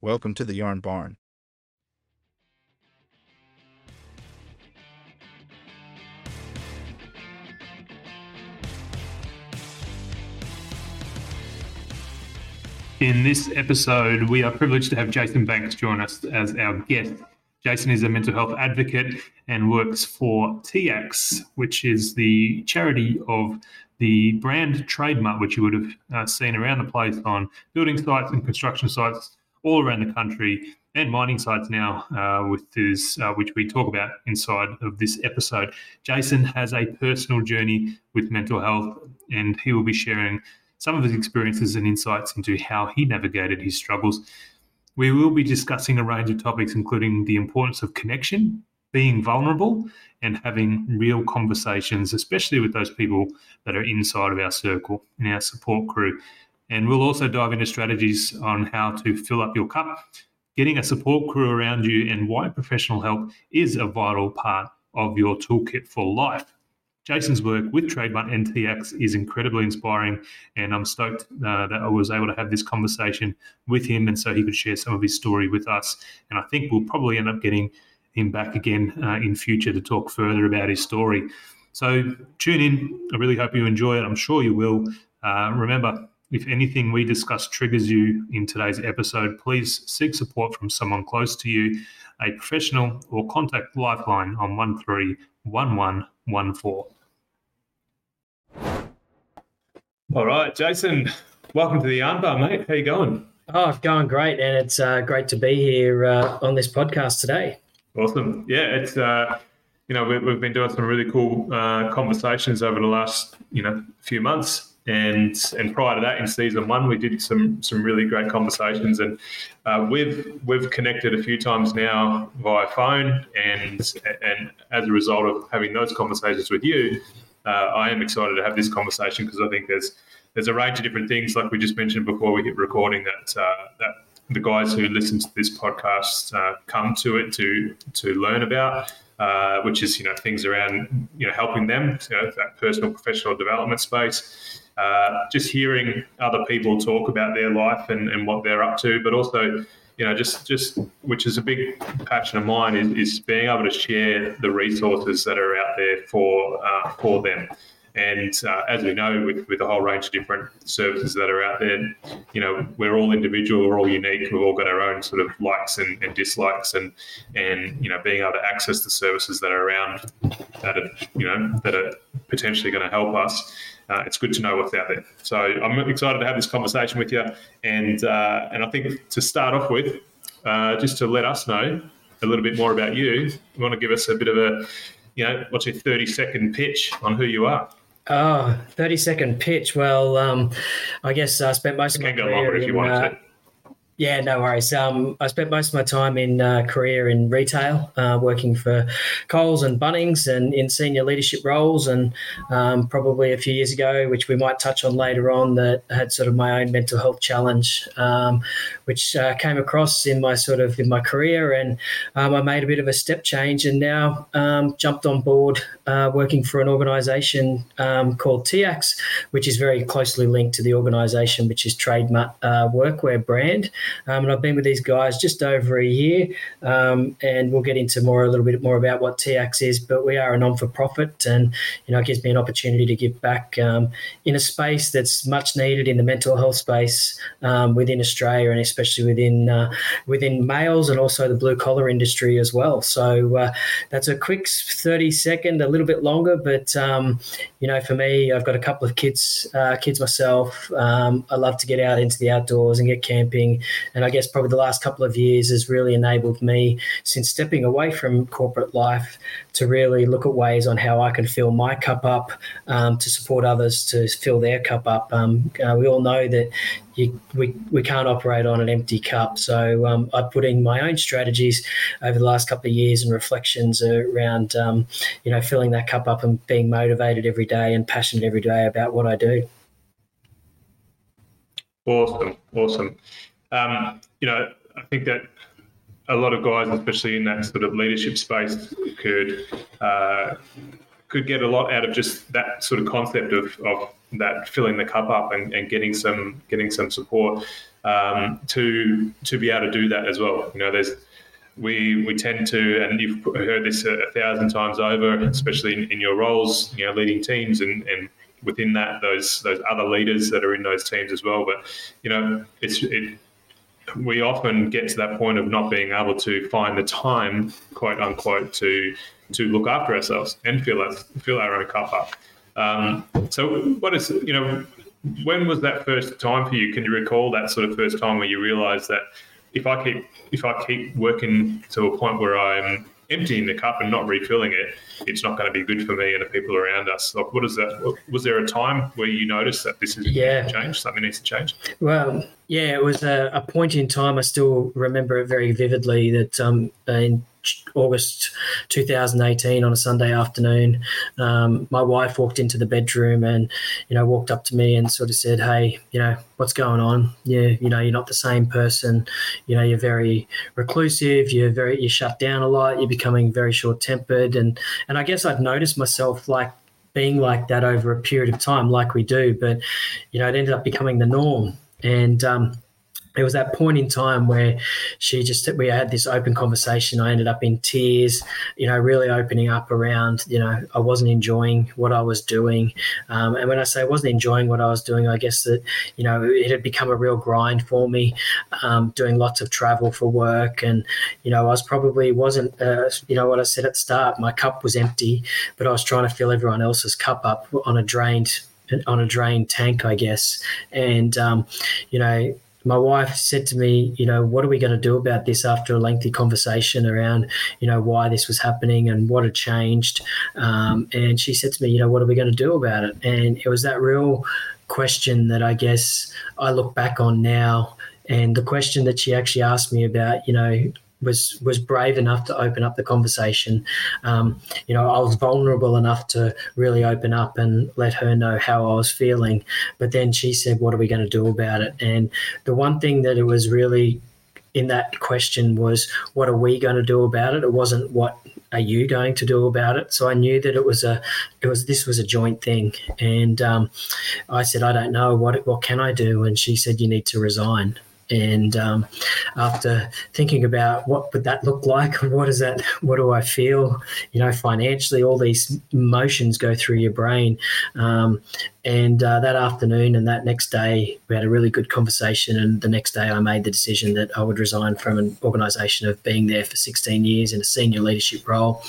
Welcome to the Yarn Barn. In this episode, we are privileged to have Jason Banks join us as our guest. Jason is a mental health advocate and works for TIACS, which is the charity of the brand TradeMutt, which you would have uh, seen around the place on building sites and construction sites all around the country and mining sites now, uh, with this, uh, which we talk about inside of this episode. Jason has a personal journey with mental health, and he will be sharing some of his experiences and insights into how he navigated his struggles. We will be discussing a range of topics, including the importance of connection, being vulnerable, and having real conversations, especially with those people that are inside of our circle and our support crew. And we'll also dive into strategies on how to fill up your cup, getting a support crew around you, and why professional help is a vital part of your toolkit for life. Jason's work with TradeMutt and TIACS is incredibly inspiring, and I'm stoked uh, that I was able to have this conversation with him, and so he could share some of his story with us. And I think we'll probably end up getting him back again uh, in future to talk further about his story. So tune in. I really hope you enjoy it. I'm sure you will. Uh, remember, if anything we discuss triggers you in today's episode, please seek support from someone close to you, a professional, or contact Lifeline on 131114. All right, Jason, welcome to the Yarn Barn, mate. How you going? Oh, going great, and it's uh, great to be here uh, on this podcast today. Awesome. Yeah, it's uh, you know we, we've been doing some really cool uh, conversations over the last you know few months, and and prior to that in season one we did some some really great conversations, and uh, we've we've connected a few times now via phone, and and as a result of having those conversations with you uh, I am excited to have this conversation because I think there's there's a range of different things, like we just mentioned before we hit recording, that uh, that the guys who listen to this podcast uh, come to it to to learn about, uh, which is you know things around you know helping them, you know, that personal professional development space. Uh, just hearing other people talk about their life and, and what they're up to, but also you know, just just which is a big passion of mine is, is being able to share the resources that are out there for uh, for them. And uh, as we know, with, with a whole range of different services that are out there, you know, we're all individual, we're all unique, we've all got our own sort of likes and, and dislikes, and and you know, being able to access the services that are around that are you know that are potentially going to help us uh, it's good to know what's out there. So I'm excited to have this conversation with you, and uh, and I think to start off with, uh, just to let us know a little bit more about you, you want to give us a bit of a, you know, what's your 30 second pitch on who you are? Oh, 30 second pitch. Well, um, I guess I spent most of my career in, uh, yeah, no worries. Um, I spent most of my time in uh, career in retail, uh, working for Coles and Bunnings, and in senior leadership roles. And um, probably a few years ago, which we might touch on later on, that had sort of my own mental health challenge, um, which uh, came across in my sort of in my career, and um, I made a bit of a step change, and now um, jumped on board uh, working for an organisation um, called TIACS, which is very closely linked to the organisation, which is TradeMutt uh, Workwear brand. Um, and I've been with these guys just over a year, um, and we'll get into more a little bit more about what TIACS is. But we are a non for profit, and you know it gives me an opportunity to give back um, in a space that's much needed in the mental health space um, within Australia, and especially within uh, within males and also the blue collar industry as well. So uh, that's a quick thirty second, a little bit longer, but um, you know for me, I've got a couple of kids uh, kids myself. Um, I love to get out into the outdoors and get camping and I guess probably the last couple of years has really enabled me, since stepping away from corporate life, to really look at ways on how I can fill my cup up um, to support others to fill their cup up. Um, uh, we all know that you, we, we can't operate on an empty cup. So um, I put in my own strategies over the last couple of years and reflections around, um, you know, filling that cup up and being motivated every day and passionate every day about what I do. Awesome, awesome. Um, you know, I think that a lot of guys, especially in that sort of leadership space, could uh, could get a lot out of just that sort of concept of, of that filling the cup up and, and getting some getting some support. um, to to be able to do that as well. You know, there's we we tend to, and you've heard this a, thousand times over, especially in, in, your roles, you know, leading teams and, and within that those those other leaders that are in those teams as well. But you know, it's it, we often get to that point of not being able to find the time, quote unquote, to to look after ourselves and fill our, fill our own cup up. Um, so, what is you know, when was that first time for you? Can you recall that sort of first time where you realised that if I keep if I keep working to a point where I'm emptying the cup and not refilling it, it's not going to be good for me and the people around us. Like, what is that? Was there a time where you noticed that this is yeah. change? Something needs to change. Well, yeah, it was a, a point in time. I still remember it very vividly. That um, in August 2018 on a Sunday afternoon. Um, my wife walked into the bedroom and, you know, walked up to me and sort of said, "Hey, you know, what's going on? You, you know, you're not the same person. You know, you're very reclusive. You're very, you shut down a lot. You're becoming very short tempered." And and I guess I'd noticed myself like being like that over a period of time, like we do, but you know, it ended up becoming the norm. And um, it was that point in time where she just we had this open conversation. I ended up in tears you know really opening up around you know i wasn't enjoying what i was doing. Um, and when i say i wasn't enjoying what i was doing i guess that you know it had become a real grind for me um, doing lots of travel for work. And you know i was probably wasn't uh, you know what i said at the start my cup was empty but i was trying to fill everyone else's cup up on a drained on a drained tank, I guess. And um, you know, my wife said to me, you know, what are we going to do about this after a lengthy conversation around, you know, why this was happening and what had changed. Um, and she said to me, you know, what are we going to do about it? And it was that real question that I guess I look back on now. And the question that she actually asked me about, you know, was was brave enough to open up the conversation. Um, you know, I was vulnerable enough to really open up and let her know how I was feeling. But then she said, "What are we going to do about it?" And the one thing that it was really in that question was, "What are we going to do about it?" It wasn't what are you going to do about it? So I knew that it was a, it was this was a joint thing, and um, I said, I don't know what what can I do, and she said, you need to resign. And um, after thinking about what would that look like, what is that, what do I feel, you know, financially, all these emotions go through your brain. Um, and uh, that afternoon and that next day, we had a really good conversation. And the next day, I made the decision that I would resign from an organisation of being there for 16 years in a senior leadership role.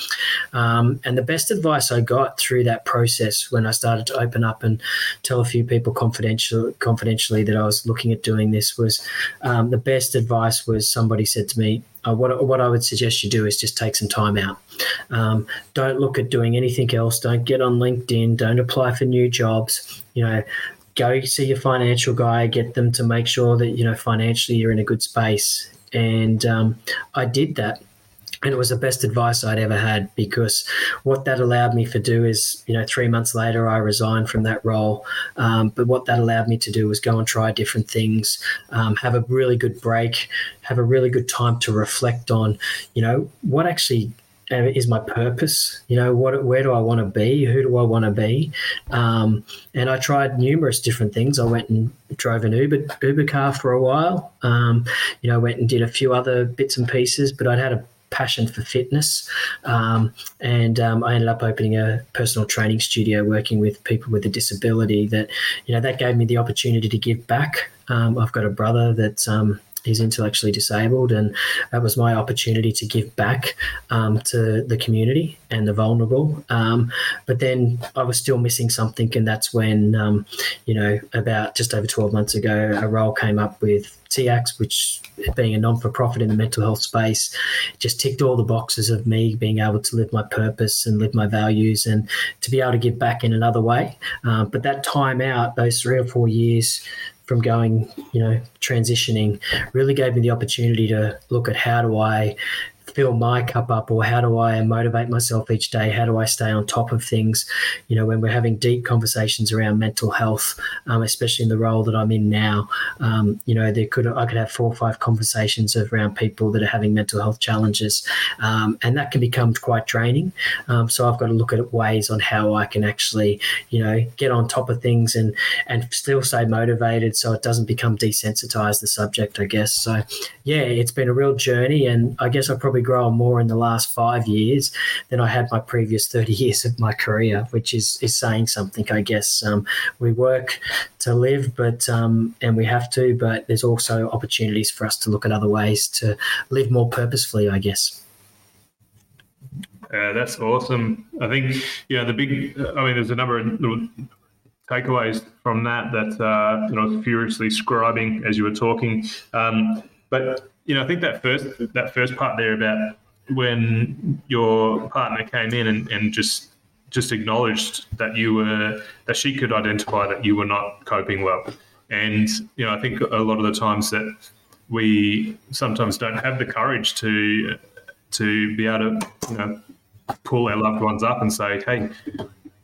Um, and the best advice I got through that process when I started to open up and tell a few people confidential, confidentially that I was looking at doing this was um, the best advice was somebody said to me, uh, what, what I would suggest you do is just take some time out. Um, don't look at doing anything else. Don't get on LinkedIn. Don't apply for new jobs. You know, go see your financial guy. Get them to make sure that you know financially you're in a good space. And um, I did that and it was the best advice I'd ever had because what that allowed me to do is, you know, three months later I resigned from that role. Um, but what that allowed me to do was go and try different things, um, have a really good break, have a really good time to reflect on, you know, what actually is my purpose. You know, what where do I want to be? Who do I want to be? Um, and I tried numerous different things. I went and drove an Uber Uber car for a while. Um, you know, went and did a few other bits and pieces, but I'd had a passion for fitness. Um, and um, I ended up opening a personal training studio working with people with a disability that, you know, that gave me the opportunity to give back. Um, I've got a brother that's um, he's intellectually disabled, and that was my opportunity to give back um, to the community and the vulnerable. Um, but then I was still missing something, and that's when, um, you know, about just over 12 months ago, a role came up with TIACS, which being a non for profit in the mental health space, just ticked all the boxes of me being able to live my purpose and live my values and to be able to give back in another way. Uh, but that time out, those three or four years, from going, you know, transitioning really gave me the opportunity to look at how do I fill my cup up or how do I motivate myself each day? How do I stay on top of things? You know, when we're having deep conversations around mental health, um, especially in the role that I'm in now, um, you know, there could I could have four or five conversations around people that are having mental health challenges, um, and that can become quite draining. Um, so I've got to look at ways on how I can actually, you know, get on top of things and and still stay motivated, so it doesn't become desensitized the subject. I guess so. Yeah, it's been a real journey, and I guess I probably grown more in the last five years than I had my previous 30 years of my career, which is, is saying something, I guess. Um, we work to live, but um, and we have to, but there's also opportunities for us to look at other ways to live more purposefully, I guess. Uh, that's awesome. I think, yeah, the big, I mean, there's a number of takeaways from that that uh, you know furiously scribing as you were talking. Um, but you know, I think that first that first part there about when your partner came in and, and just just acknowledged that you were that she could identify that you were not coping well. And you know, I think a lot of the times that we sometimes don't have the courage to to be able to you know pull our loved ones up and say, hey,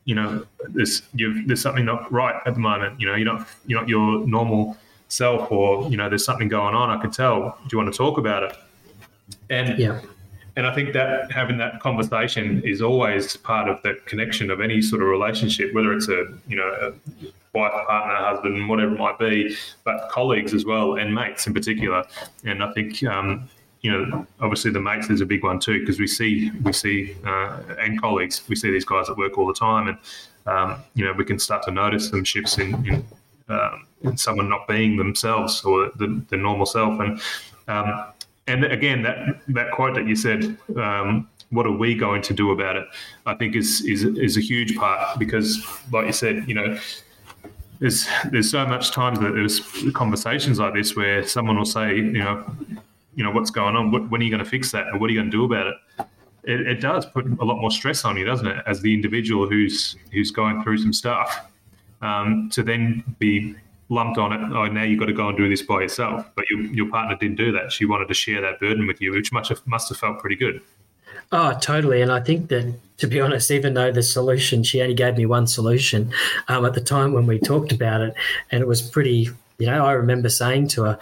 you know, there's there's something not right at the moment. You know, you're not you're not your normal self or you know there's something going on i can tell. Do you want to talk about it? And yeah. and i think that having that conversation is always part of the connection of any sort of relationship whether it's a you know a wife partner husband whatever it might be but colleagues as well and mates in particular. And i think um, you know, obviously the mates is a big one too because we see we see uh, and colleagues we see these guys at work all the time, and um, you know we can start to notice some shifts in, in um, someone not being themselves or the, the normal self. And um, and again, that that quote that you said, um, "What are we going to do about it?" I think is is is a huge part because, like you said, you know. There's there's so much times that there's conversations like this where someone will say, you know, you know what's going on. What, when are you going to fix that, or what are you going to do about it? it? It does put a lot more stress on you, doesn't it, as the individual who's who's going through some stuff, um, to then be lumped on it. Oh, now you've got to go and do this by yourself. But your, your partner didn't do that. She wanted to share that burden with you, which must have, must have felt pretty good. Oh, totally. And I think that, to be honest, even though the solution, she only gave me one solution um, at the time when we talked about it, and it was pretty, you know, I remember saying to her,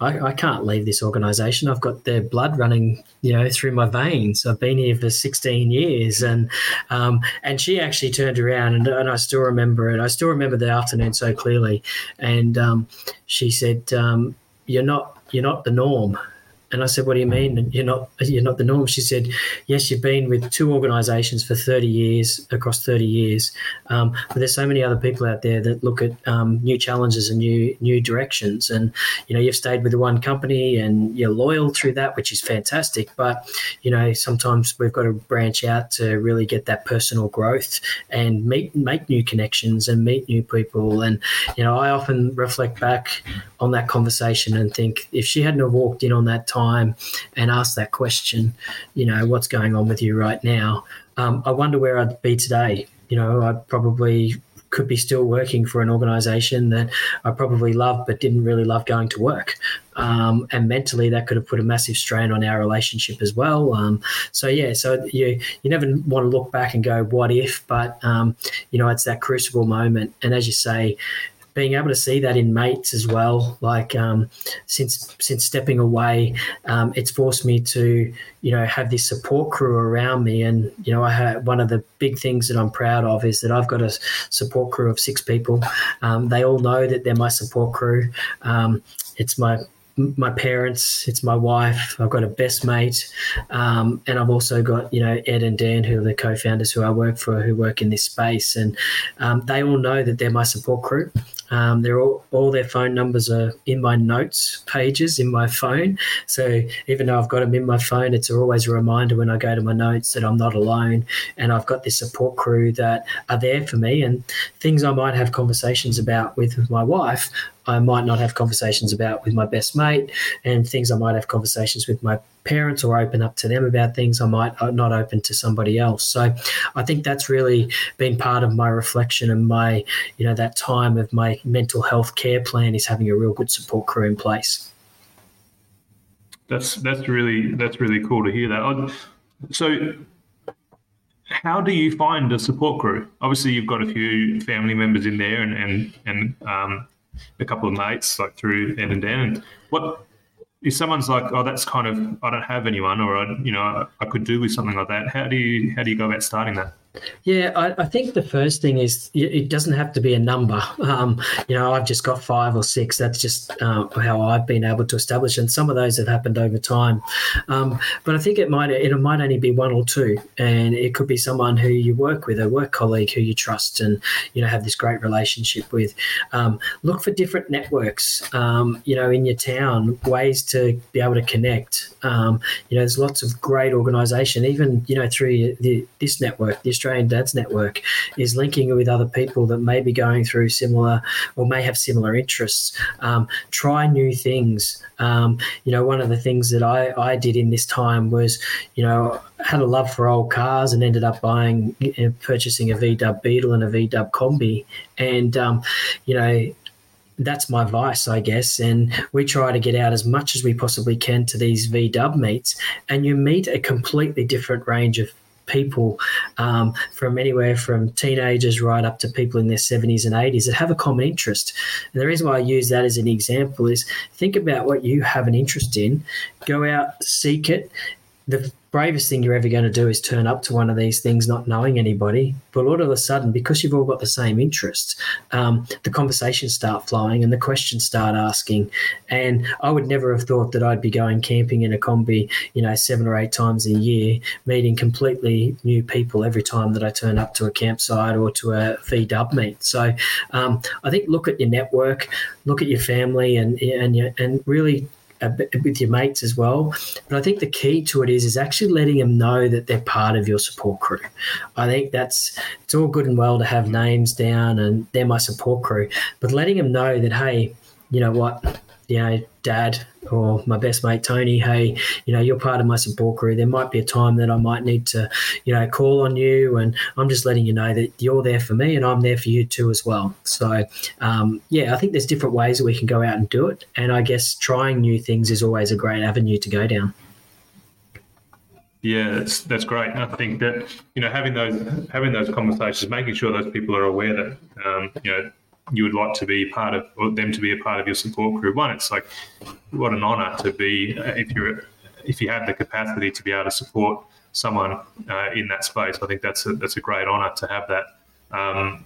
I, I, can't leave this organization. I've got their blood running, you know, through my veins. I've been here for 16 years. And um, and she actually turned around and, and I still remember it. I still remember the afternoon so clearly. And um, she said, um, you're not you're not the norm. And I said, "What do you mean? You're not you're not the norm." She said, "Yes, you've been with two organisations for 30 years across 30 years, um, but there's so many other people out there that look at um, new challenges and new new directions. And you know, you've stayed with one company and you're loyal through that, which is fantastic. But you know, sometimes we've got to branch out to really get that personal growth and meet make new connections and meet new people. And you know, I often reflect back on that conversation and think if she hadn't have walked in on that time and asked that question, you know, what's going on with you right now? Um, I wonder where I'd be today. You know, I probably could be still working for an organization that I probably loved but didn't really love going to work. Um, and mentally, that could have put a massive strain on our relationship as well. Um, so yeah, so you you never want to look back and go, what if? But um, you know, it's that crucible moment. And as you say, being able to see that in mates as well, like um, since since stepping away, um, it's forced me to you know have this support crew around me, and you know I have one of the big things that I'm proud of is that I've got a support crew of six people. Um, they all know that they're my support crew. Um, it's my my parents, it's my wife. I've got a best mate, um, and I've also got you know Ed and Dan, who are the co-founders who I work for, who work in this space, and um, they all know that they're my support crew. Um, they're all, all their phone numbers are in my notes pages in my phone. So even though I've got them in my phone, it's always a reminder when I go to my notes that I'm not alone, and I've got this support crew that are there for me. And things I might have conversations about with my wife, I might not have conversations about with my best mate, and things I might have conversations with my parents or open up to them about things I might not open to somebody else. So I think that's really been part of my reflection and my, you know, that time of my mental health care plan is having a real good support crew in place. That's that's really that's really cool to hear that. So, how do you find a support crew? Obviously, you've got a few family members in there, and and and um, a couple of mates like through Ed and Dan. And what if someone's like, oh, that's kind of I don't have anyone, or I, you know, I, I could do with something like that. How do you how do you go about starting that? Yeah, I, I, think the first thing is it doesn't have to be a number. Um, you know, I've just got five or six. That's just uh, how I've been able to establish, and some of those have happened over time. Um, but I think it might it might only be one or two, and it could be someone who you work with, a work colleague who you trust, and you know have this great relationship with. Um, look for different networks. Um, you know, in your town, ways to be able to connect. Um, you know, there's lots of great organisation, even you know through the, this network, the Australian Dads Network, is linking with other people that may be going through similar or may have similar interests. Um, try new things. Um, you know, one of the things that I, I did in this time was, you know, had a love for old cars and ended up buying, purchasing a VW Beetle and a VW Combi. And, um, you know, that's my vice, I guess. And we try to get out as much as we possibly can to these VW meets, and you meet a completely different range of people um, from anywhere from teenagers right up to people in their 70s and 80s that have a common interest. And the reason why I use that as an example is think about what you have an interest in, go out, seek it. The bravest thing you're ever going to do is turn up to one of these things not knowing anybody. But all of a sudden, because you've all got the same interests, um, the conversations start flowing and the questions start asking. And I would never have thought that I'd be going camping in a combi, you know, seven or eight times a year, meeting completely new people every time that I turn up to a campsite or to a VW meet. So um, I think look at your network, look at your family, and and and really with your mates as well. But I think the key to it is is actually letting them know that they're part of your support crew. I think that's it's all good and well to have names down and they're my support crew, but letting them know that hey, you know what, you know, dad or my best mate Tony, hey, you know, you're part of my support crew. There might be a time that I might need to, you know, call on you, and I'm just letting you know that you're there for me, and I'm there for you too as well. So, um, yeah, I think there's different ways that we can go out and do it, and I guess trying new things is always a great avenue to go down. Yeah, that's that's great. I think that you know having those having those conversations, making sure those people are aware that um, you know you would like to be part of, them to be a part of your support group. One, it's like what an honour to be uh, if you're if you have the capacity to be able to support someone uh, in that space. I think that's a, that's a great honour to have that. Um,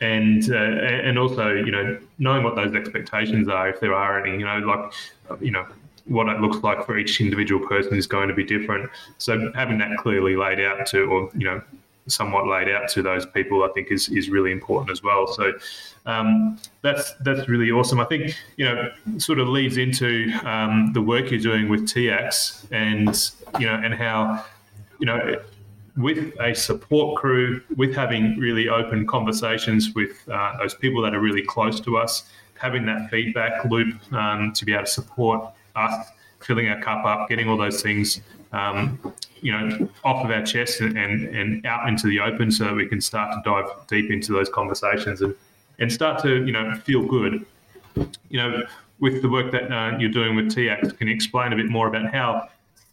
and uh, and also, you know, knowing what those expectations are, if there are any, you know, like, you know, what it looks like for each individual person is going to be different. So having that clearly laid out to, or you know, somewhat laid out to those people, I think is is really important as well. So um, that's that's really awesome. I think you know sort of leads into um, the work you're doing with TIACS and you know and how you know with a support crew, with having really open conversations with uh, those people that are really close to us, having that feedback loop um, to be able to support us, filling our cup up, getting all those things um, you know, off of our chest and, and, and out into the open so that we can start to dive deep into those conversations and, and start to, you know, feel good. You know, with the work that uh, you're doing with TIACS, can you explain a bit more about how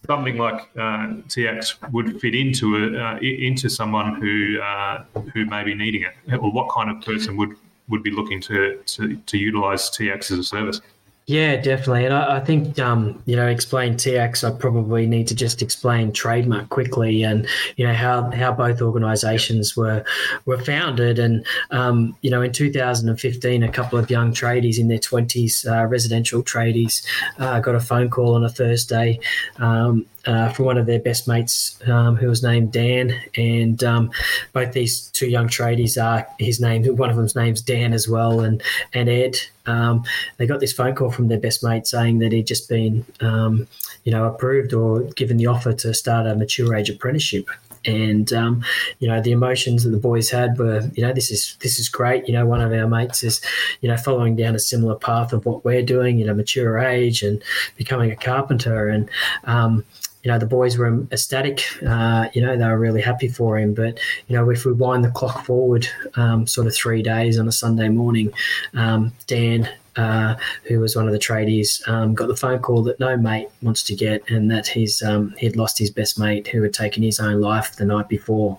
something like uh, TIACS would fit into a, uh, into someone who uh, who may be needing it, or what kind of person would would be looking to to, to utilize TIACS as a service? Yeah, definitely. And I, I think, um, you know, explain TIACS, I probably need to just explain TradeMutt quickly and, you know, how, how both organizations were, were founded. And, um, you know, in 2015, a couple of young tradies in their 20s, uh, residential tradies, uh, got a phone call on a Thursday um, uh, from one of their best mates um, who was named Dan. And um, both these two young tradies are his name, one of them's name's Dan as well, and, and Ed. Um, they got this phone call from their best mate saying that he'd just been, um, you know, approved or given the offer to start a mature age apprenticeship. And um, you know the emotions that the boys had were, you know, this is this is great. You know, one of our mates is, you know, following down a similar path of what we're doing. You know, mature age and becoming a carpenter. And um, you know, the boys were ecstatic. Uh, you know, they were really happy for him. But, you know, if we wind the clock forward um, sort of three days on a Sunday morning, um, Dan uh, who was one of the tradies, um, got the phone call that no mate wants to get, and that he's um, he'd lost his best mate who had taken his own life the night before,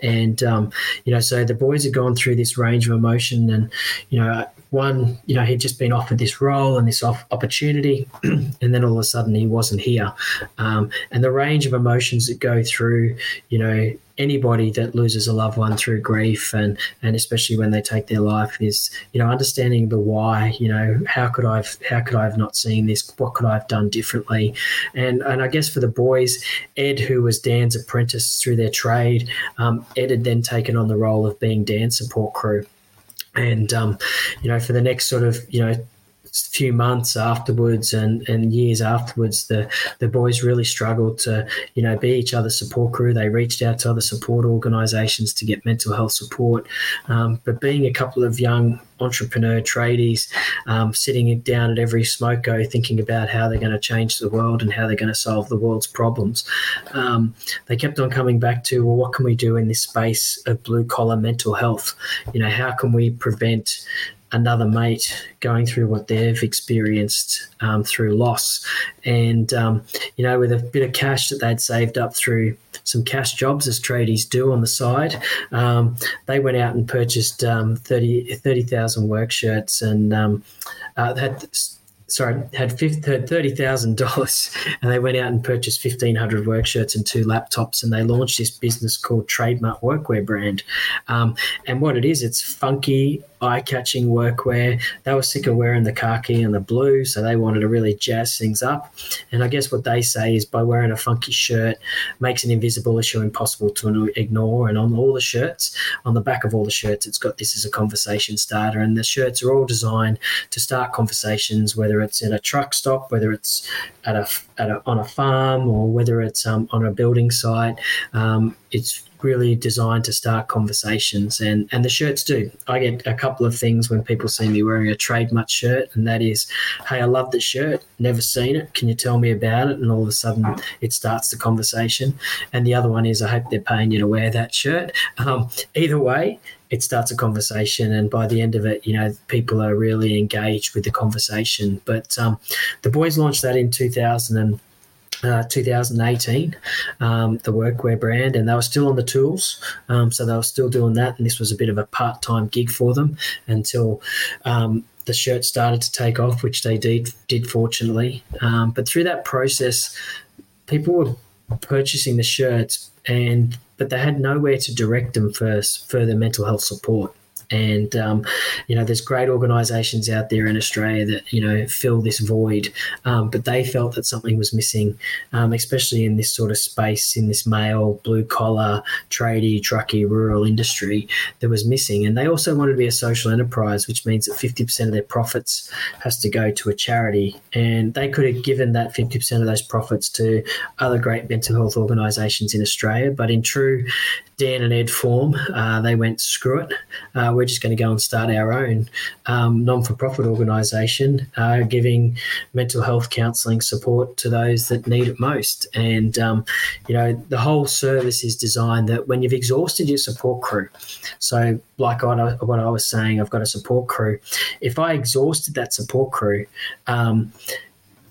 and um, you know, so the boys had gone through this range of emotion, and you know, one, you know, he'd just been offered this role and this opportunity, and then all of a sudden he wasn't here. Um, and the range of emotions that go through, you know, anybody that loses a loved one through grief and and especially when they take their life is you know understanding the why you know how could i've how could i have not seen this? What could i have done differently? And and i guess for the boys ed who was dan's apprentice through their trade um, ed had then taken on the role of being dan's support crew and um, you know for the next sort of you know few months afterwards and, and years afterwards, the, the boys really struggled to, you know, be each other's support crew. They reached out to other support organisations to get mental health support. Um, but being a couple of young entrepreneur tradies um, sitting down at every smoke go thinking about how they're going to change the world and how they're going to solve the world's problems. Um, they kept on coming back to, well, what can we do in this space of blue collar mental health? You know, how can we prevent another mate going through what they've experienced um, through loss. And, um, you know, with a bit of cash that they'd saved up through some cash jobs, as tradies do on the side, um, they went out and purchased um, 30 30,000 work shirts and um, uh, had sorry, had thirty thousand dollars, and they went out and purchased fifteen hundred work shirts and two laptops, and they launched this business called TradeMutt Workwear brand. Um, and what it is, it's funky, eye-catching workwear. They were sick of wearing the khaki and the blue, so they wanted to really jazz things up. And I guess what they say is by wearing a funky shirt makes an invisible issue impossible to ignore. And on all the shirts, on the back of all the shirts, it's got this as a conversation starter, and the shirts are all designed to start conversations, whether it's in a truck stop, whether it's at a, at a on a farm, or whether it's um, on a building site. Um, it's really designed to start conversations and and the shirts do. I get a couple of things when people see me wearing a TradeMutt shirt and that is hey i love the shirt never seen it can you tell me about it? And all of a sudden it starts the conversation. And the other one is i hope they're paying you to wear that shirt. Um, either way it starts a conversation and by the end of it you know people are really engaged with the conversation. But um, the boys launched that in 2000 and uh, 2018, um, the workwear brand, and they were still on the tools. Um, so they were still doing that, and this was a bit of a part time gig for them until um, the shirt started to take off, which they did, did fortunately. Um, but through that process, people were purchasing the shirts, and but they had nowhere to direct them for further mental health support. And um, you know, there's great organisations out there in Australia that you know fill this void, um, but they felt that something was missing, um, especially in this sort of space, in this male blue collar, tradie, trucky, rural industry that was missing. And they also wanted to be a social enterprise, which means that 50% of their profits has to go to a charity, and they could have given that 50% of those profits to other great mental health organisations in Australia, but in true Dan and Ed form, uh, they went, screw it. Uh, we're just going to go and start our own um, non for profit organisation, uh, giving mental health counselling support to those that need it most. And, um, you know, the whole service is designed that when you've exhausted your support crew, so like what I, was saying, I've got a support crew. If I exhausted that support crew, um,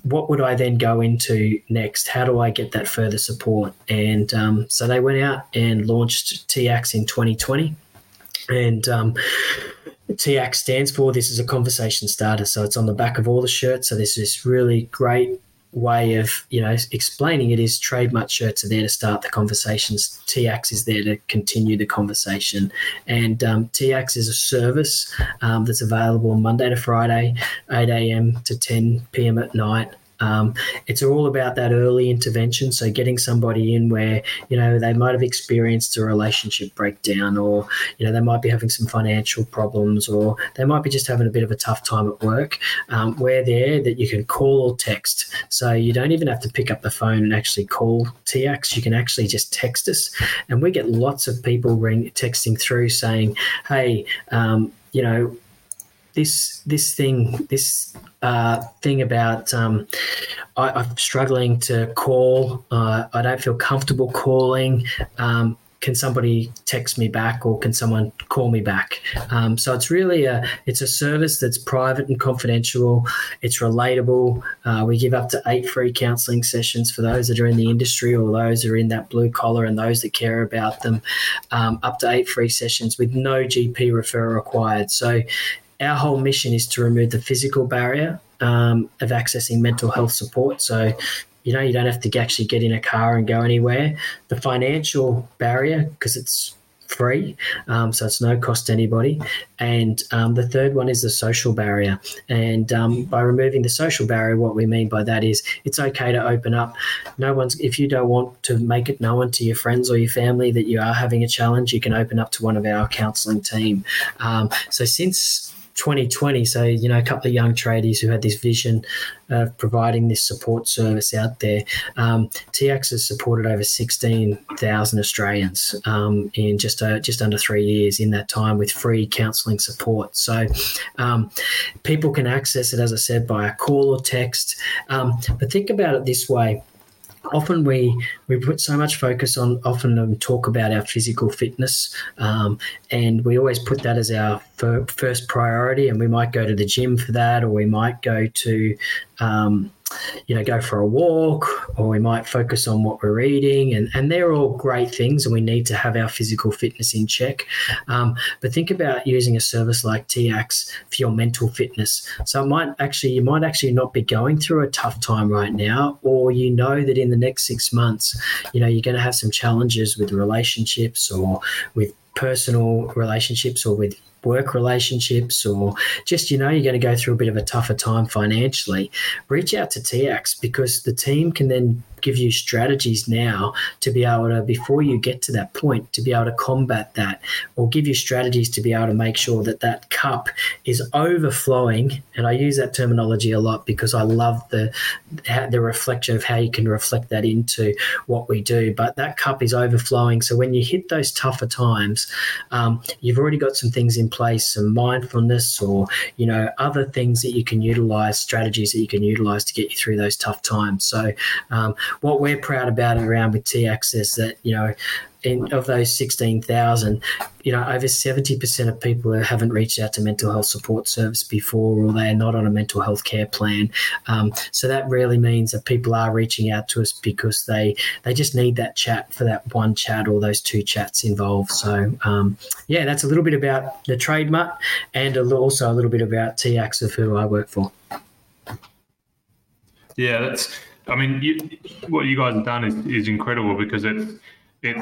what would I then go into next? How do I get that further support? And um, so they went out and launched TIACS in 2020. And um, TIACS stands for this is a conversation starter. So it's on the back of all the shirts. So this is really great way of you know explaining it is TradeMutt shirts are there to start the conversations TIACS is there to continue the conversation and um, is a service um, that's available on monday to friday 8 a.m to 10 p.m at night um, it's all about that early intervention. So getting somebody in where you know they might have experienced a relationship breakdown, or you know they might be having some financial problems, or they might be just having a bit of a tough time at work. Um, we're there that you can call or text, so you don't even have to pick up the phone and actually call TIACS. You can actually just text us, and we get lots of people ring texting through saying, "Hey." Um, you know, this this thing this uh, thing about um, I, am struggling to call. Uh, I don't feel comfortable calling. Um, can somebody text me back or can someone call me back? Um, so it's really a it's a service that's private and confidential. It's relatable. Uh, we give up to eight free counselling sessions for those that are in the industry or those that are in that blue collar and those that care about them. Um, up to eight free sessions with no GP referral required. So our whole mission is to remove the physical barrier um, of accessing mental health support. So, you know, you don't have to actually get in a car and go anywhere. The financial barrier, because it's free, um, so it's no cost to anybody. And um, the third one is the social barrier. And um, by removing the social barrier, what we mean by that is it's okay to open up. No one's if you don't want to make it known to your friends or your family that you are having a challenge, you can open up to one of our counselling team. Um, so since 2020. So, you know, a couple of young tradies who had this vision of providing this support service out there. Um, TIACS has supported over 16,000 Australians um, in just uh, just under three years in that time with free counselling support. So, um, people can access it, as I said, by a call or text. Um, but think about it this way often we we put so much focus on often um, talk about our physical fitness um, and we always put that as our fir- first priority and we might go to the gym for that or we might go to um, you know, go for a walk, or we might focus on what we're eating, and, and they're all great things, and we need to have our physical fitness in check. Um, but think about using a service like TIACS for your mental fitness. So it might actually, you might actually not be going through a tough time right now, or you know that in the next six months, you know, you're going to have some challenges with relationships or with personal relationships or with work relationships or just you know you're going to go through a bit of a tougher time financially reach out to TIACS because the team can then give you strategies now to be able to, before you get to that point, to be able to combat that or give you strategies to be able to make sure that that cup is overflowing. And I use that terminology a lot because I love the, the reflection of how you can reflect that into what we do. But that cup is overflowing. So when you hit those tougher times, um, you've already got some things in place, some mindfulness or, you know, other things that you can utilize, strategies that you can utilize to get you through those tough times. So um, what we're proud about around with TIACS is that, you know, in, of those 16,000, you know, over 70% of people who haven't reached out to mental health support service before or they are not on a mental health care plan. Um, so that really means that people are reaching out to us because they, they just need that chat for that one chat or those two chats involved. So, um, yeah, that's a little bit about the trade mutt and also a little bit about TIACS of who I work for. Yeah, that's I mean, you, what you guys have done is, is incredible because it's it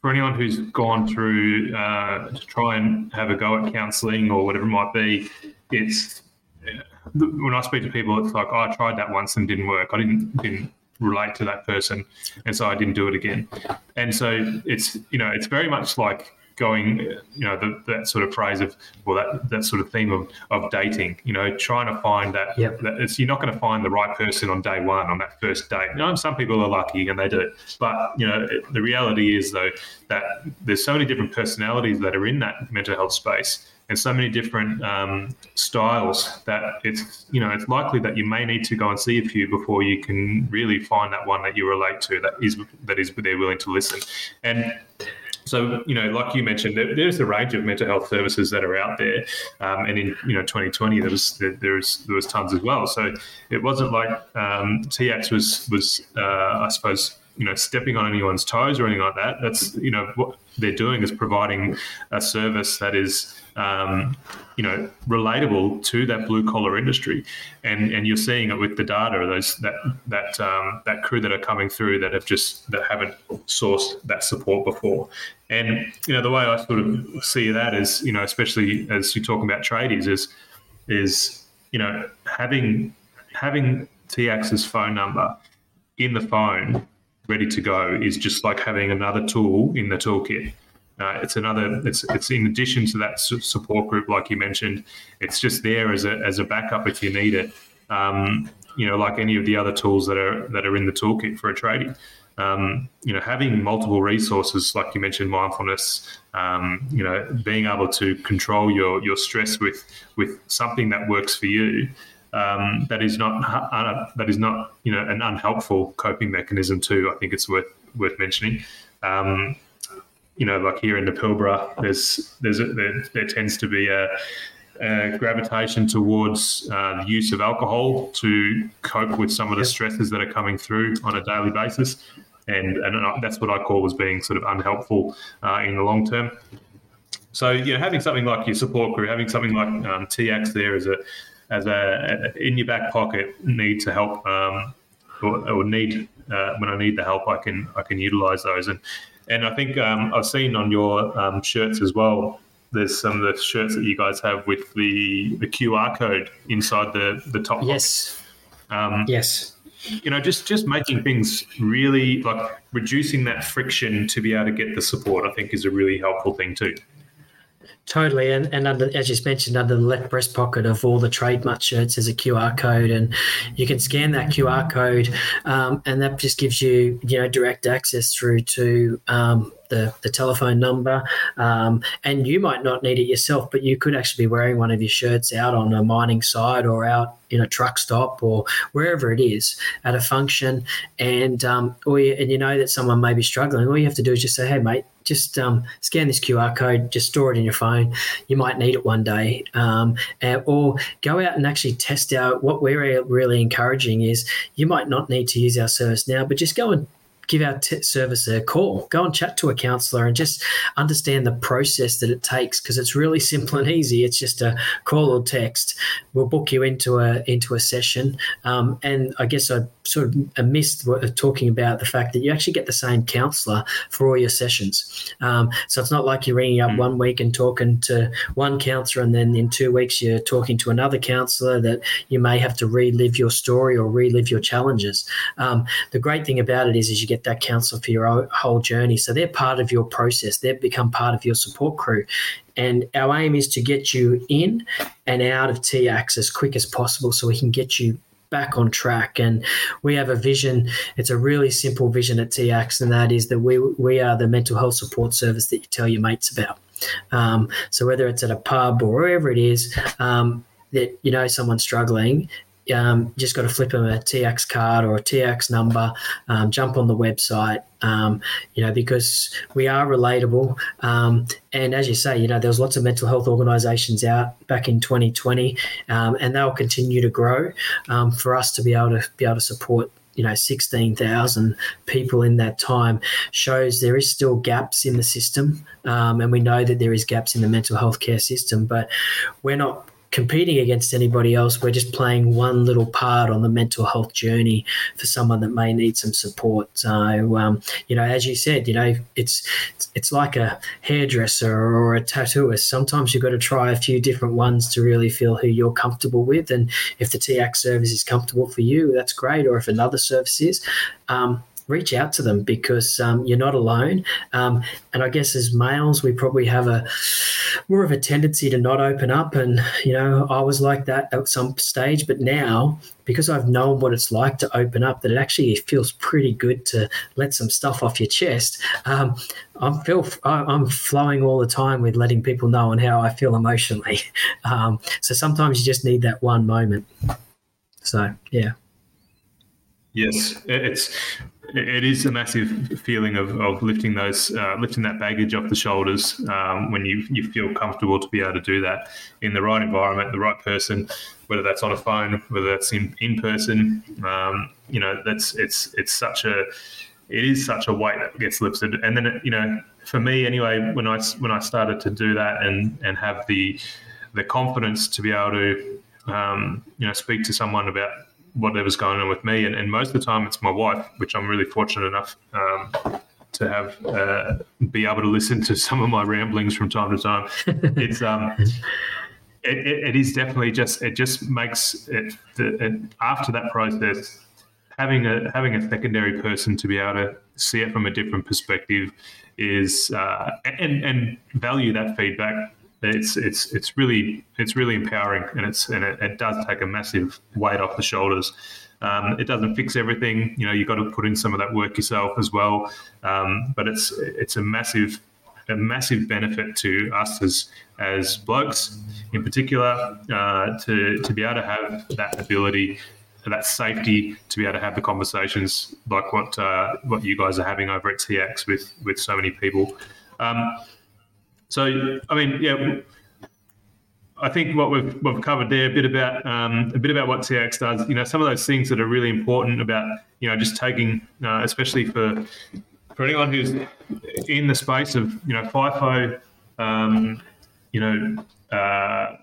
for anyone who's gone through uh, to try and have a go at counselling or whatever it might be, it's when I speak to people, it's like oh, I tried that once and didn't work. I didn't didn't relate to that person, and so I didn't do it again. And so it's you know it's very much like going, you know, the, that sort of phrase of, well, that, that sort of theme of, of dating, you know, trying to find that, yep. that it's, you're not going to find the right person on day one, on that first date. You know, some people are lucky and they do. But, you know, it, the reality is, though, that there's so many different personalities that are in that mental health space and so many different um, styles that it's you know it's likely that you may need to go and see a few before you can really find that one that you relate to that is that is they're willing to listen and so, you know, like you mentioned, there, there's a range of mental health services that are out there, um, and in you know 2020 there was there, there, was there was tons as well. So it wasn't like um, TIACS was was uh, I suppose you know stepping on anyone's toes or anything like that. That's you know what they're doing is providing a service that is um, you know relatable to that blue collar industry, and and you're seeing it with the data those that that um, that crew that are coming through that have just that haven't sourced that support before, and you know the way I sort of see that is you know especially as you're talking about tradies is is you know having having TIACS's phone number in the phone ready to go is just like having another tool in the toolkit. Uh, it's another. It's it's in addition to that support group, like you mentioned. It's just there as a as a backup if you need it. Um, you know, like any of the other tools that are that are in the toolkit for a trading. Um, you know, having multiple resources, like you mentioned, mindfulness. Um, you know, being able to control your your stress with with something that works for you um, that is not uh, that is not you know an unhelpful coping mechanism too. I think it's worth worth mentioning. You know, like here in the Pilbara, there's there's a, there, there tends to be a, a gravitation towards uh, the use of alcohol to cope with some of the stresses that are coming through on a daily basis, and and that's what I call as being sort of unhelpful uh, in the long term. So you know, having something like your support group, having something like um, TIACS there as a as a, a, in your back pocket need to help um, or, or, need uh, when I need the help, I can I can utilize those. And and I think um, I've seen on your um, shirts as well. There's some of the shirts that you guys have with the, the QR code inside the the top. Yes. Um, yes. You know, just just making things really like reducing that friction to be able to get the support. I think is a really helpful thing too. Totally, and and under, as you mentioned, under the left breast pocket of all the TradeMutt shirts is a QR code, and you can scan that QR code, um, and that just gives you you know direct access through to um, the, the telephone number. Um, and you might not need it yourself, but you could actually be wearing one of your shirts out on a mining site or out in a truck stop or wherever it is at a function. And, um, or you, and you know that someone may be struggling. All you have to do is just say, hey, mate, just um, scan this QR code, just store it in your phone. You might need it one day. Um, and, or go out and actually test out. What we're really encouraging is you might not need to use our service now, but just go and give our t- service a call. Go and chat to a counsellor and just understand the process that it takes because it's really simple and easy. It's just a call or text. We'll book you into a into a session. Um, and I guess I sort of missed what, talking about the fact that you actually get the same counsellor for all your sessions. Um, so it's not like you're ringing up mm. one week and talking to one counsellor and then in two weeks you're talking to another counsellor that you may have to relive your story or relive your challenges. Um, the great thing about it is, is you get get that counsellor for your whole journey. So they're part of your process. They've become part of your support crew. And our aim is to get you in and out of TIACS as quick as possible so we can get you back on track. And we have a vision. It's a really simple vision at TIACS, and that is that we, we are the mental health support service that you tell your mates about. Um, so whether it's at a pub or wherever it is, um, that you know someone's struggling um, just got to flip them a TIACS card or a TIACS number, um, jump on the website, um, you know, because we are relatable. Um, and as you say, you know, there was lots of mental health organisations out back in 2020, um, and they'll continue to grow um, for us to be able to be able to support you know 16,000 people in that time shows there is still gaps in the system um, and we know that there is gaps in the mental health care system but we're not competing against anybody else. We're just playing one little part on the mental health journey for someone that may need some support. So, um, you know, as you said, you know, it's it's like a hairdresser or a tattooist. Sometimes you've got to try a few different ones to really feel who you're comfortable with. And if the TIACS service is comfortable for you, that's great. Or if another service is, um, reach out to them because um, you're not alone. Um, and I guess as males, we probably have a more of a tendency to not open up. And, you know, I was like that at some stage, but now because I've known what it's like to open up, that it actually feels pretty good to let some stuff off your chest. Um, I'm feel I'm flowing all the time with letting people know on how I feel emotionally. Um, so sometimes you just need that one moment. So yeah. Yes, it's it is a massive feeling of, of lifting those uh, lifting that baggage off the shoulders um, when you you feel comfortable to be able to do that in the right environment, the right person, whether that's on a phone, whether that's in in person. Um, you know, that's it's it's such a it is such a weight that gets lifted, and then you know, for me anyway, when I when I started to do that and and have the the confidence to be able to um, you know speak to someone about whatever's going on with me. And, and, most of the time, it's my wife, which I'm really fortunate enough um, to have uh, be able to listen to some of my ramblings from time to time. It's um, it, it, it is definitely just it just makes it, it, after that process having a having a secondary person to be able to see it from a different perspective is uh, and and value that feedback it's it's it's really it's really empowering, and it's and it, it does take a massive weight off the shoulders. Um, it doesn't fix everything, you know. You've got to put in some of that work yourself as well. Um, but it's it's a massive a massive benefit to us as as blokes, in particular, uh, to to be able to have that ability that safety to be able to have the conversations like what uh, what you guys are having over at TIACS with with so many people Um, so, I mean, yeah, I think what we've we've covered there a bit about um, a bit about what TIACS does. You know, some of those things that are really important about you know just taking, uh, especially for for anyone who's in the space of you know FIFO, um, you know. Uh,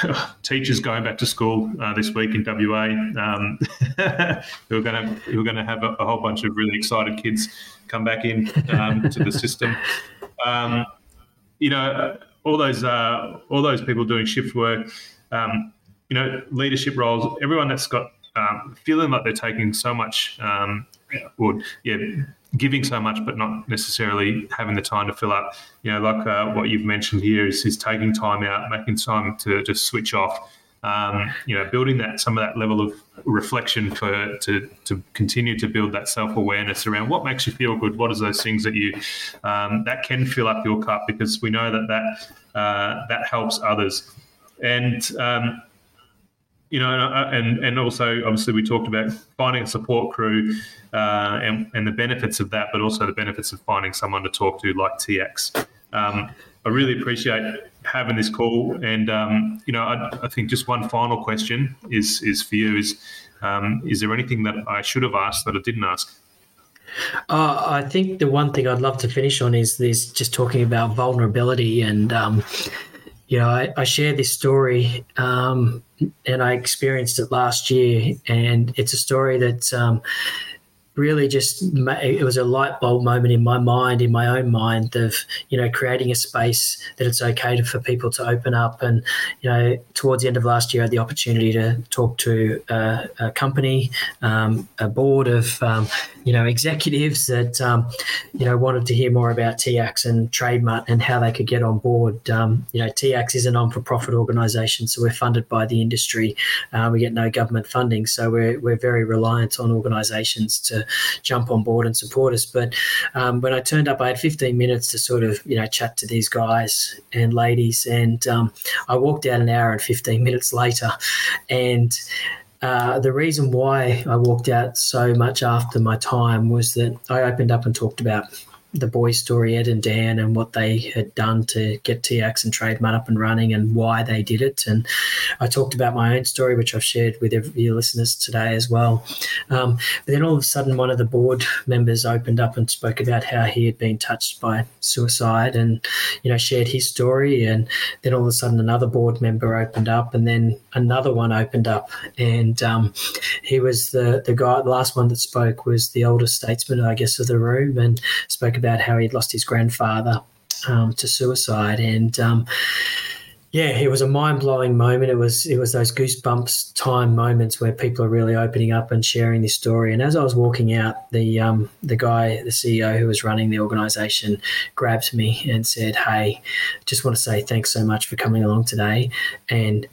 teachers going back to school uh, this week in WA um, who are going to who are going to have a, a, whole bunch of really excited kids come back in um, to the system. Um, you know, all those uh, all those people doing shift work, um, you know, leadership roles. Everyone that's got um, feeling like they're taking so much, um, or yeah, giving so much, but not necessarily having the time to fill up. You know, like uh, what you've mentioned here is, is taking time out, making time to just switch off. Um, you know, building that some of that level of reflection for to to continue to build that self awareness around what makes you feel good. What are those things that you um, that can fill up your cup because we know that that uh, that helps others. And um, you know, uh, and and also obviously we talked about finding a support crew uh, and and the benefits of that, but also the benefits of finding someone to talk to like TIACS. I really appreciate having this call, and um, you know, I, I, think just one final question is is for you: is um, is there anything that I should have asked that I didn't ask? Uh, I think the one thing I'd love to finish on is this: just talking about vulnerability and um, you know, I, I share this story um, and I experienced it last year, and it's a story that um, really just it was a light bulb moment in my mind in my own mind of you know creating a space that it's okay to, for people to open up. And you know towards the end of last year I had the opportunity to talk to a, a company um, a board of um, you know executives that um, you know wanted to hear more about TIACS and TradeMutt and how they could get on board. Um, you know TIACS is a non-for-profit organization so we're funded by the industry. Uh, we get no government funding so we're, we're very reliant on organizations to jump on board and support us. But um, when I turned up, I had 15 minutes to sort of you know chat to these guys and ladies, and um, I walked out an hour and 15 minutes later, and. Uh, the reason why I walked out so much after my time was that I opened up and talked about the boys' story, Ed and Dan, and what they had done to get TIACS and TradeMutt up and running and why they did it. And I talked about my own story, which I've shared with every your listeners today as well. Um, but then all of a sudden, one of the board members opened up and spoke about how he had been touched by suicide and, you know, shared his story. And then all of a sudden, another board member opened up, and then another one opened up. And um, he was the, the guy, the last one that spoke was the oldest statesman, I guess, of the room and spoke about how he'd lost his grandfather um, to suicide, and um, yeah, it was a mind blowing moment. It was it was those goosebumps time moments where people are really opening up and sharing this story. And as I was walking out, the um, the guy, the CEO who was running the organisation, grabbed me and said, "Hey, just want to say thanks so much for coming along today." And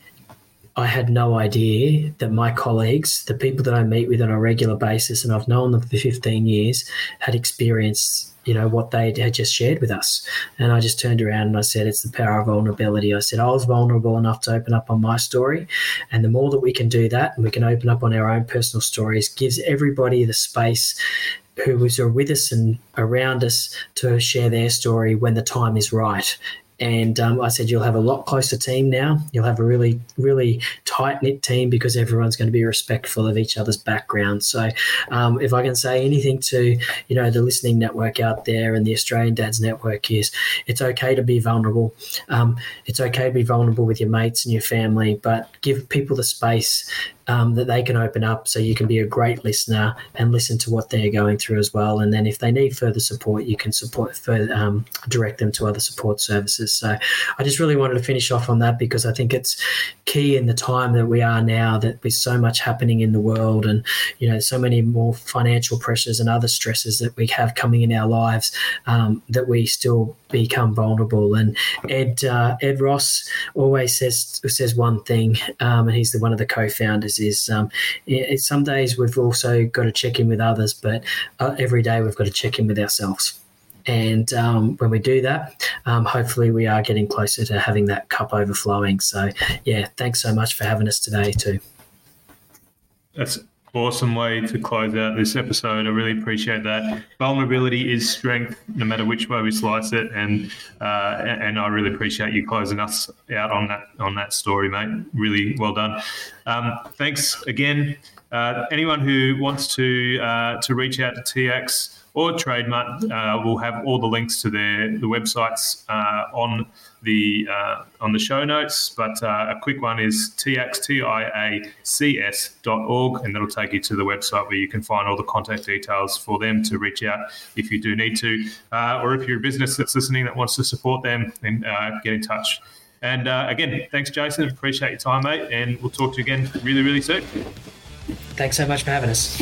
I had no idea that my colleagues, the people that I meet with on a regular basis, and I've known them for 15 years, had experienced you know what they had just shared with us. And i just turned around and i said it's the power of vulnerability. I said i was vulnerable enough to open up on my story. And the more that we can do that and we can open up on our own personal stories gives everybody the space who is with us and around us to share their story when the time is right and um, I said, you'll have a lot closer team now. You'll have a really, really tight knit team because everyone's going to be respectful of each other's background. So, um, if I can say anything to you know the listening network out there and the Australian Dads Network is, it's okay to be vulnerable. Um, it's okay to be vulnerable with your mates and your family, but give people the space um, that they can open up so you can be a great listener and listen to what they're going through as well. And then if they need further support, you can support um, direct them to other support services. So I just really wanted to finish off on that because I think it's key in the time that we are now that with so much happening in the world and, you know, so many more financial pressures and other stresses that we have coming in our lives um, that we still become vulnerable. And Ed, uh, Ed Ross always says, says one thing, um, and he's the, one of the co-founders is um, it, some days we've also got to check in with others, but uh, every day we've got to check in with ourselves. And um, when we do that, um, hopefully we are getting closer to having that cup overflowing. So, yeah, thanks so much for having us today, too. That's awesome way to close out this episode. I really appreciate that. Vulnerability is strength, no matter which way we slice it, and uh, and I really appreciate you closing us out on that on that story, mate. Really well done. Um, thanks again. Uh, anyone who wants to uh, to reach out to TIACS or TradeMutt uh, will have all the links to their the websites uh, on the uh, on the show notes. But uh, a quick one is txtiacs.org, and that'll take you to the website where you can find all the contact details for them to reach out if you do need to, uh, or if you're a business that's listening that wants to support them, then uh, get in touch. And again, thanks, Jason. Appreciate your time, mate, and we'll talk to you again really, really soon. Thanks so much for having us.